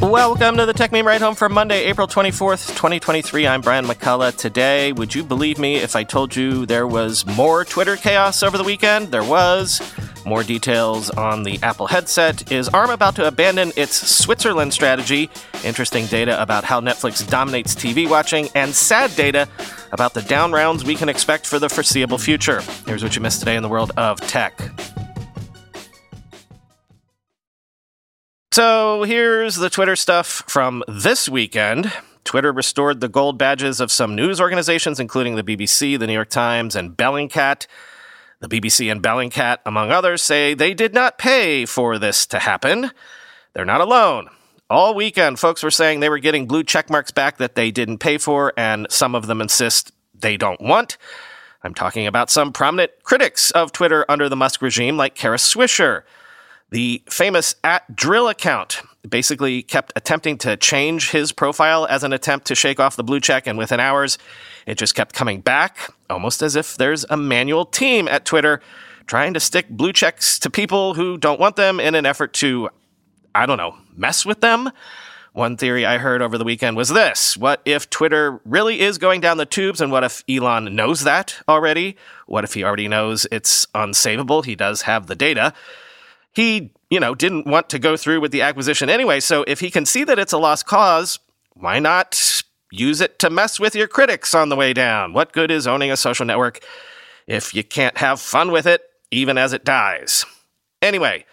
Welcome to the Techmeme Ride Home for Monday, April 24th, 2023. I'm Brian McCullough. Today, would you believe me if I told you there was more Twitter chaos over the weekend? There was. More details on the Apple headset. Is ARM about to abandon its Switzerland strategy? Interesting data about how Netflix dominates TV watching, and sad data about the down rounds we can expect for the foreseeable future. Here's what you missed today in the world of tech. So here's the Twitter stuff from this weekend. Twitter restored the gold badges of some news organizations, including the BBC, the New York Times, and Bellingcat. The BBC and Bellingcat, among others, say they did not pay for this to happen. They're not alone. All weekend, folks were saying they were getting blue check marks back that they didn't pay for, and some of them insist they don't want. I'm talking about some prominent critics of Twitter under the Musk regime, like Kara Swisher. The famous at dril account basically kept attempting to change his profile as an attempt to shake off the blue check, and within hours, it just kept coming back, almost as if there's a manual team at Twitter trying to stick blue checks to people who don't want them in an effort to, I don't know, mess with them. One theory I heard over the weekend was this What if Twitter really is going down the tubes, and what if Elon knows that already? What if he already knows it's unsavable? He does have the data he, you know, didn't want to go through with the acquisition anyway. So if he can see that it's a lost cause, why not use it to mess with your critics on the way down? What good is owning a social network if you can't have fun with it, even as it dies? Anyway,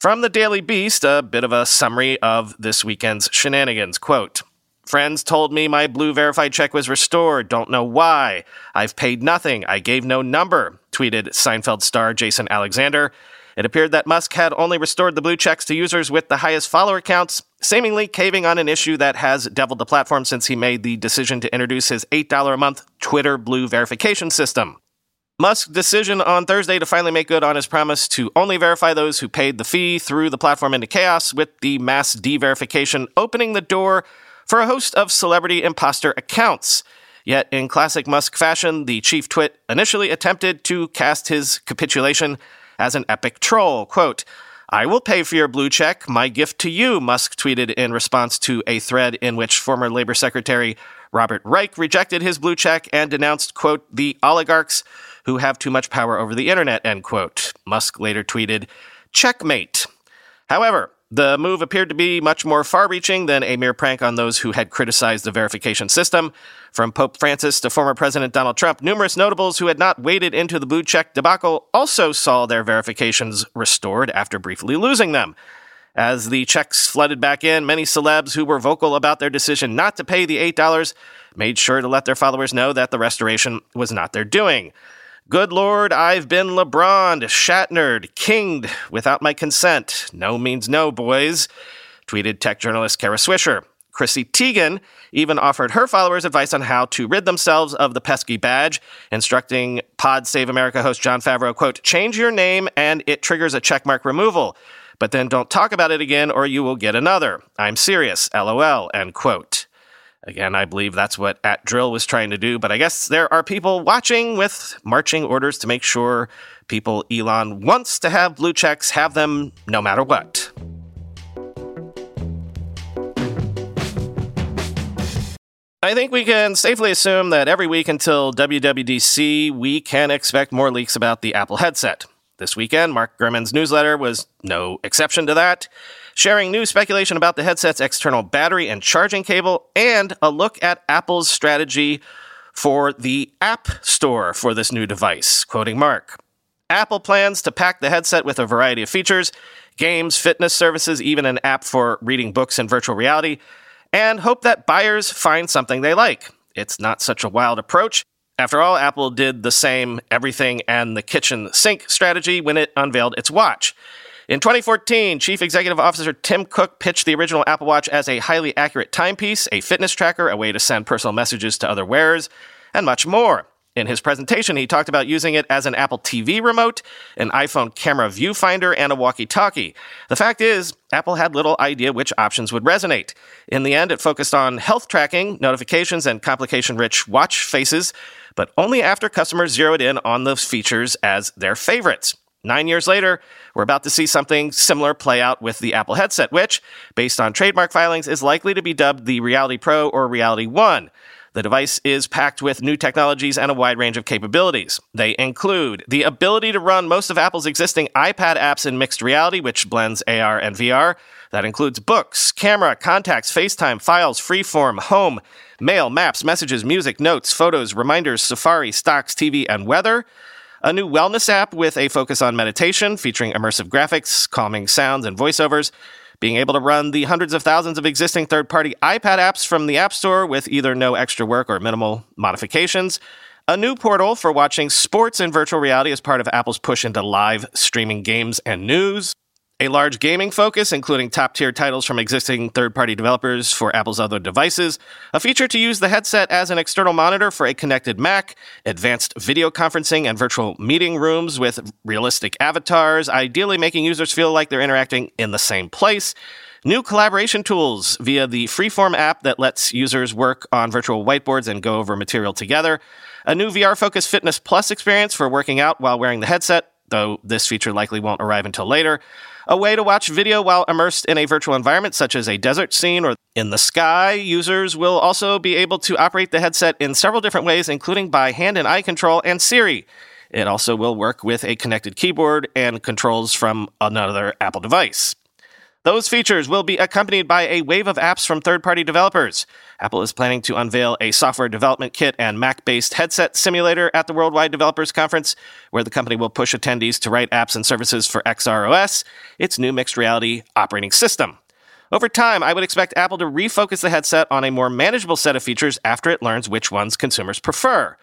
from the Daily Beast, a bit of a summary of this weekend's shenanigans. Quote, Friends told me my blue verified check was restored. Don't know why. I've paid nothing. I gave no number, tweeted Seinfeld star Jason Alexander. It appeared that Musk had only restored the blue checks to users with the highest follower counts, seemingly caving on an issue that has deviled the platform since he made the decision to introduce his $8 a month Twitter Blue verification system. Musk's decision on Thursday to finally make good on his promise to only verify those who paid the fee threw the platform into chaos with the mass de-verification opening the door for a host of celebrity imposter accounts. Yet, in classic Musk fashion, the chief twit initially attempted to cast his capitulation as an epic troll. Quote, I will pay for your blue check, my gift to you, Musk tweeted in response to a thread in which former Labor Secretary Robert Reich rejected his blue check and denounced, quote, the oligarchs who have too much power over the internet, end quote. Musk later tweeted, checkmate. However, the move appeared to be much more far reaching than a mere prank on those who had criticized the verification system. From Pope Francis to former President Donald Trump, numerous notables who had not waded into the blue check debacle also saw their verifications restored after briefly losing them. As the checks flooded back in, many celebs who were vocal about their decision not to pay the $8 made sure to let their followers know that the restoration was not their doing. Good Lord, I've been LeBron, Shatnered, kinged without my consent. No means no, boys, tweeted tech journalist Kara Swisher. Chrissy Teigen even offered her followers advice on how to rid themselves of the pesky badge, instructing Pod Save America host Jon Favreau, quote, change your name and it triggers a checkmark removal. But then don't talk about it again or you will get another. I'm serious, lol, end quote. Again, I believe that's what at dril was trying to do, but I guess there are people watching with marching orders to make sure people Elon wants to have blue checks have them no matter what. I think we can safely assume that every week until WWDC, we can expect more leaks about the Apple headset. This weekend, Mark Gurman's newsletter was no exception to that sharing new speculation about the headset's external battery and charging cable, and a look at Apple's strategy for the App Store for this new device. Quoting Mark Apple plans to pack the headset with a variety of features games, fitness services, even an app for reading books in virtual reality, and hope that buyers find something they like. It's not such a wild approach. After all, Apple did the same everything and the kitchen sink strategy when it unveiled its watch. In 2014, Chief Executive Officer Tim Cook pitched the original Apple Watch as a highly accurate timepiece, a fitness tracker, a way to send personal messages to other wearers, and much more. In his presentation, he talked about using it as an Apple TV remote, an iPhone camera viewfinder, and a walkie talkie. The fact is, Apple had little idea which options would resonate. In the end, it focused on health tracking, notifications, and complication rich watch faces, but only after customers zeroed in on those features as their favorites. Nine years later, we're about to see something similar play out with the Apple headset, which, based on trademark filings, is likely to be dubbed the Reality Pro or Reality One. The device is packed with new technologies and a wide range of capabilities. They include the ability to run most of Apple's existing iPad apps in mixed reality, which blends AR and VR. That includes books, camera, contacts, FaceTime, files, freeform, home, mail, maps, messages, music, notes, photos, reminders, Safari, stocks, TV, and weather. A new wellness app with a focus on meditation, featuring immersive graphics, calming sounds, and voiceovers being able to run the hundreds of thousands of existing third party iPad apps from the App Store with either no extra work or minimal modifications, a new portal for watching sports in virtual reality as part of Apple's push into live streaming games and news, a large gaming focus, including top tier titles from existing third party developers for Apple's other devices, a feature to use the headset as an external monitor for a connected Mac, advanced video conferencing and virtual meeting rooms with realistic avatars, ideally making users feel like they're interacting in the same place. New collaboration tools via the Freeform app that lets users work on virtual whiteboards and go over material together. A new VR focused Fitness Plus experience for working out while wearing the headset, though this feature likely won't arrive until later a way to watch video while immersed in a virtual environment, such as a desert scene or in the sky. Users will also be able to operate the headset in several different ways, including by hand and eye control and Siri. It also will work with a connected keyboard and controls from another Apple device. Those features will be accompanied by a wave of apps from third party developers. Apple is planning to unveil a software development kit and Mac based headset simulator at the Worldwide Developers Conference, where the company will push attendees to write apps and services for XROS, its new mixed reality operating system. Over time, I would expect Apple to refocus the headset on a more manageable set of features after it learns which ones consumers prefer.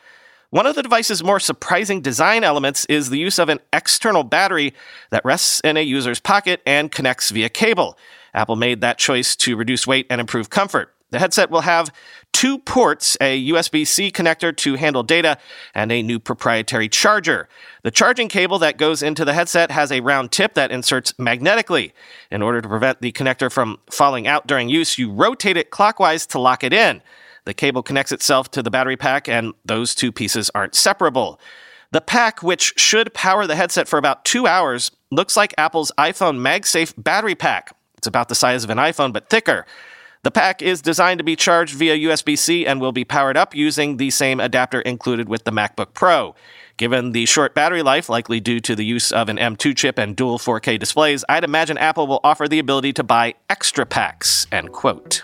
One of the device's more surprising design elements is the use of an external battery that rests in a user's pocket and connects via cable. Apple made that choice to reduce weight and improve comfort. The headset will have two ports, a USB C connector to handle data, and a new proprietary charger. The charging cable that goes into the headset has a round tip that inserts magnetically. In order to prevent the connector from falling out during use, you rotate it clockwise to lock it in. The cable connects itself to the battery pack, and those two pieces aren't separable. The pack, which should power the headset for about two hours, looks like Apple's iPhone MagSafe battery pack. It's about the size of an iPhone, but thicker. The pack is designed to be charged via USB C and will be powered up using the same adapter included with the MacBook Pro. Given the short battery life, likely due to the use of an M2 chip and dual 4K displays, I'd imagine Apple will offer the ability to buy extra packs. End quote.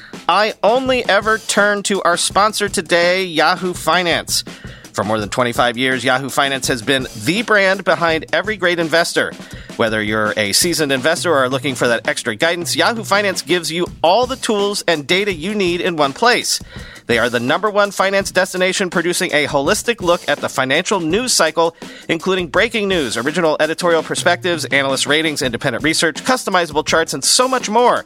I only ever turn to our sponsor today, Yahoo Finance. For more than 25 years, Yahoo Finance has been the brand behind every great investor. Whether you're a seasoned investor or are looking for that extra guidance, Yahoo Finance gives you all the tools and data you need in one place. They are the number one finance destination producing a holistic look at the financial news cycle, including breaking news, original editorial perspectives, analyst ratings, independent research, customizable charts, and so much more.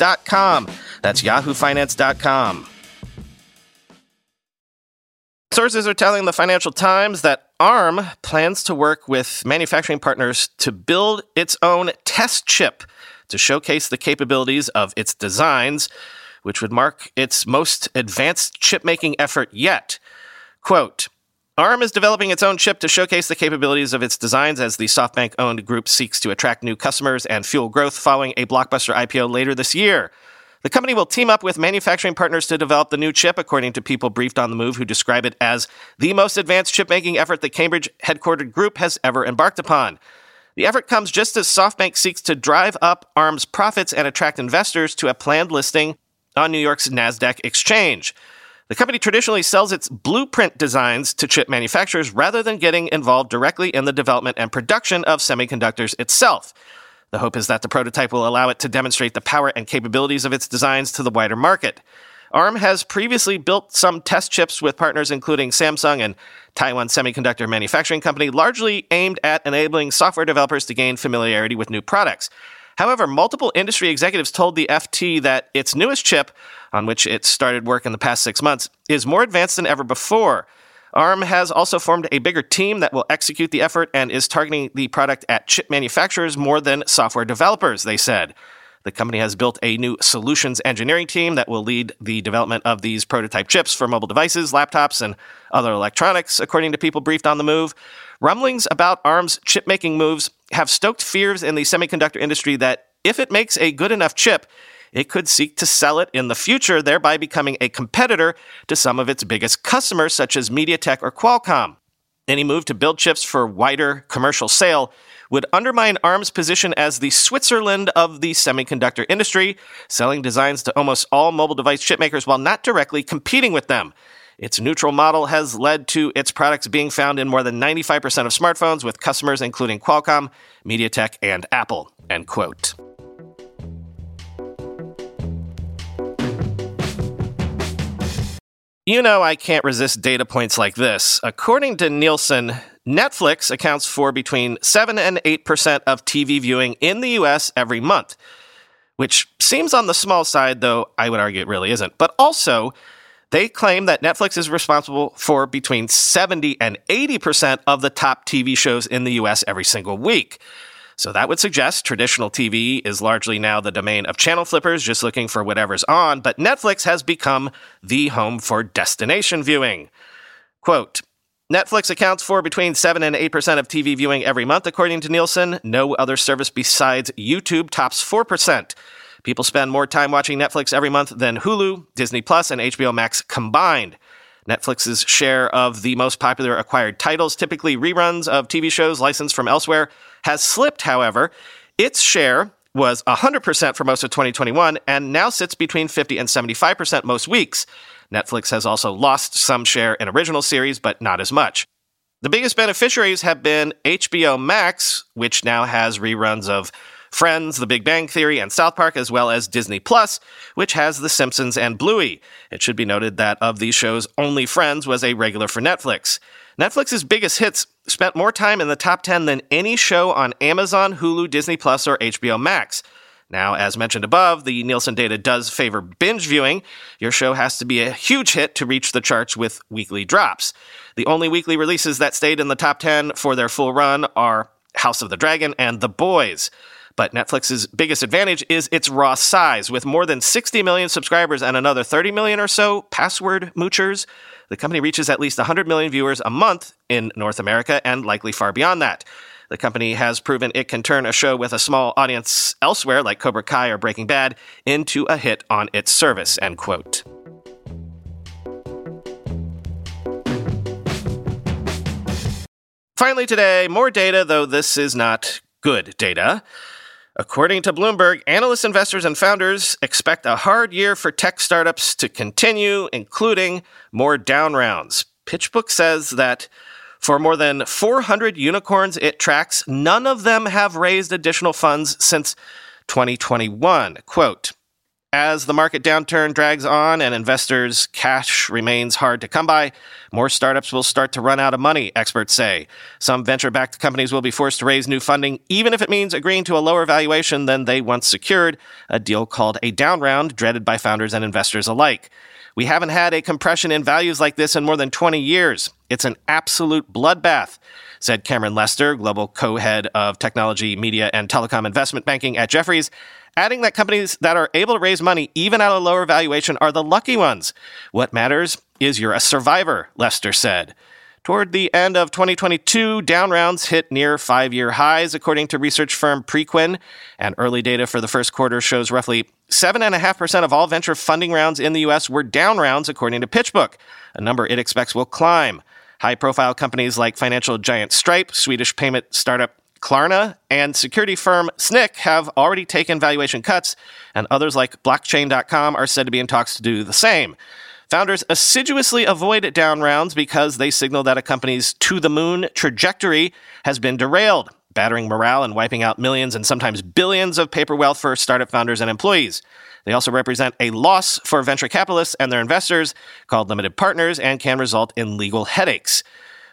That's yahoofinance.com. Sources are telling the Financial Times that ARM plans to work with manufacturing partners to build its own test chip to showcase the capabilities of its designs, which would mark its most advanced chip making effort yet. Quote, ARM is developing its own chip to showcase the capabilities of its designs as the SoftBank owned group seeks to attract new customers and fuel growth following a blockbuster IPO later this year. The company will team up with manufacturing partners to develop the new chip, according to people briefed on the move who describe it as the most advanced chip making effort the Cambridge headquartered group has ever embarked upon. The effort comes just as SoftBank seeks to drive up ARM's profits and attract investors to a planned listing on New York's NASDAQ exchange. The company traditionally sells its blueprint designs to chip manufacturers rather than getting involved directly in the development and production of semiconductors itself. The hope is that the prototype will allow it to demonstrate the power and capabilities of its designs to the wider market. ARM has previously built some test chips with partners including Samsung and Taiwan Semiconductor Manufacturing Company, largely aimed at enabling software developers to gain familiarity with new products. However, multiple industry executives told the FT that its newest chip, on which it started work in the past six months, is more advanced than ever before. ARM has also formed a bigger team that will execute the effort and is targeting the product at chip manufacturers more than software developers, they said. The company has built a new solutions engineering team that will lead the development of these prototype chips for mobile devices, laptops, and other electronics, according to people briefed on the move. Rumblings about ARM's chip making moves have stoked fears in the semiconductor industry that if it makes a good enough chip, it could seek to sell it in the future, thereby becoming a competitor to some of its biggest customers, such as MediaTek or Qualcomm. Any move to build chips for wider commercial sale would undermine ARM's position as the Switzerland of the semiconductor industry, selling designs to almost all mobile device chipmakers while not directly competing with them. Its neutral model has led to its products being found in more than 95% of smartphones with customers including Qualcomm, MediaTek, and Apple. End quote. You know, I can't resist data points like this. According to Nielsen, Netflix accounts for between 7 and 8% of TV viewing in the US every month, which seems on the small side, though I would argue it really isn't. But also, they claim that Netflix is responsible for between 70 and 80% of the top TV shows in the US every single week. So that would suggest traditional TV is largely now the domain of channel flippers just looking for whatever's on, but Netflix has become the home for destination viewing. Quote, Netflix accounts for between 7 and 8% of TV viewing every month, according to Nielsen. No other service besides YouTube tops 4%. People spend more time watching Netflix every month than Hulu, Disney Plus, and HBO Max combined. Netflix's share of the most popular acquired titles, typically reruns of TV shows licensed from elsewhere, has slipped, however. Its share was 100% for most of 2021 and now sits between 50 and 75% most weeks. Netflix has also lost some share in original series, but not as much. The biggest beneficiaries have been HBO Max, which now has reruns of Friends, The Big Bang Theory, and South Park, as well as Disney Plus, which has The Simpsons and Bluey. It should be noted that of these shows, only Friends was a regular for Netflix. Netflix's biggest hits spent more time in the top 10 than any show on Amazon, Hulu, Disney Plus, or HBO Max. Now, as mentioned above, the Nielsen data does favor binge viewing. Your show has to be a huge hit to reach the charts with weekly drops. The only weekly releases that stayed in the top 10 for their full run are House of the Dragon and The Boys. But Netflix's biggest advantage is its raw size. With more than 60 million subscribers and another 30 million or so password moochers, the company reaches at least 100 million viewers a month in North America and likely far beyond that. The company has proven it can turn a show with a small audience elsewhere, like Cobra Kai or Breaking Bad, into a hit on its service. End quote. Finally, today, more data, though this is not good data. According to Bloomberg, analysts, investors, and founders expect a hard year for tech startups to continue, including more down rounds. PitchBook says that for more than 400 unicorns it tracks, none of them have raised additional funds since 2021. Quote, as the market downturn drags on and investors' cash remains hard to come by, more startups will start to run out of money, experts say. Some venture backed companies will be forced to raise new funding, even if it means agreeing to a lower valuation than they once secured, a deal called a down round, dreaded by founders and investors alike. We haven't had a compression in values like this in more than 20 years. It's an absolute bloodbath, said Cameron Lester, global co head of technology, media, and telecom investment banking at Jefferies adding that companies that are able to raise money even at a lower valuation are the lucky ones. What matters is you're a survivor, Lester said. Toward the end of 2022, down rounds hit near five year highs, according to research firm Preqin, and early data for the first quarter shows roughly 7.5% of all venture funding rounds in the U.S. were down rounds, according to PitchBook, a number it expects will climb. High profile companies like financial giant Stripe, Swedish payment startup Klarna and security firm Snyk have already taken valuation cuts, and others like blockchain.com are said to be in talks to do the same. Founders assiduously avoid down rounds because they signal that a company's to the moon trajectory has been derailed, battering morale and wiping out millions and sometimes billions of paper wealth for startup founders and employees. They also represent a loss for venture capitalists and their investors, called limited partners, and can result in legal headaches.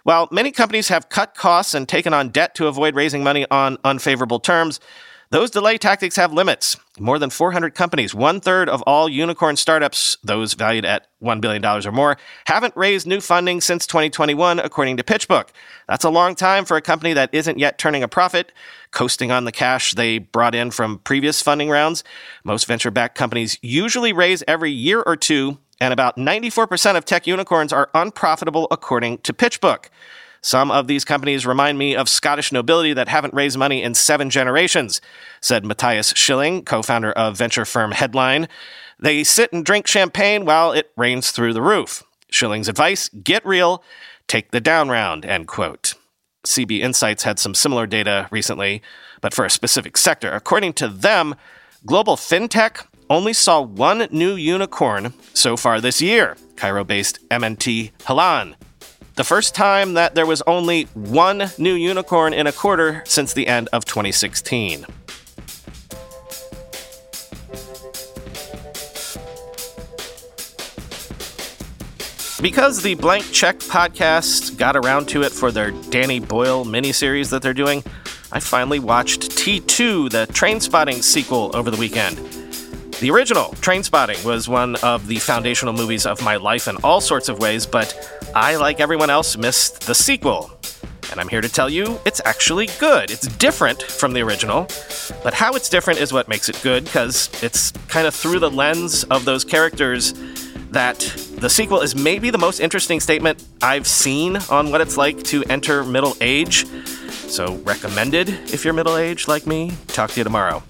While many companies have cut costs and taken on debt to avoid raising money on unfavorable terms, those delay tactics have limits. More than 400 companies, one third of all unicorn startups, those valued at $1 billion or more, haven't raised new funding since 2021, according to PitchBook. That's a long time for a company that isn't yet turning a profit, coasting on the cash they brought in from previous funding rounds. Most venture backed companies usually raise every year or two and about 94% of tech unicorns are unprofitable according to PitchBook. Some of these companies remind me of Scottish nobility that haven't raised money in seven generations, said Matthias Schilling, co founder of venture firm Headline. They sit and drink champagne while it rains through the roof. Schilling's advice get real, take the down round, end quote. CB Insights had some similar data recently, but for a specific sector. According to them, global fintech only saw one new unicorn so far this year Cairo based MNT-Halan. The first time that there was only one new unicorn in a quarter since the end of 2016. Because the Blank Check podcast got around to it for their Danny Boyle miniseries that they're doing, I finally watched T2, the Trainspotting sequel, over the weekend. The original, Trainspotting, was one of the foundational movies of my life in all sorts of ways, but I, like everyone else, missed the sequel. And I'm here to tell you it's actually good. It's different from the original, but how it's different is what makes it good, because it's kind of through the lens of those characters that the sequel is maybe the most interesting statement I've seen on what it's like to enter middle age. So, recommended if you're middle aged like me. Talk to you tomorrow.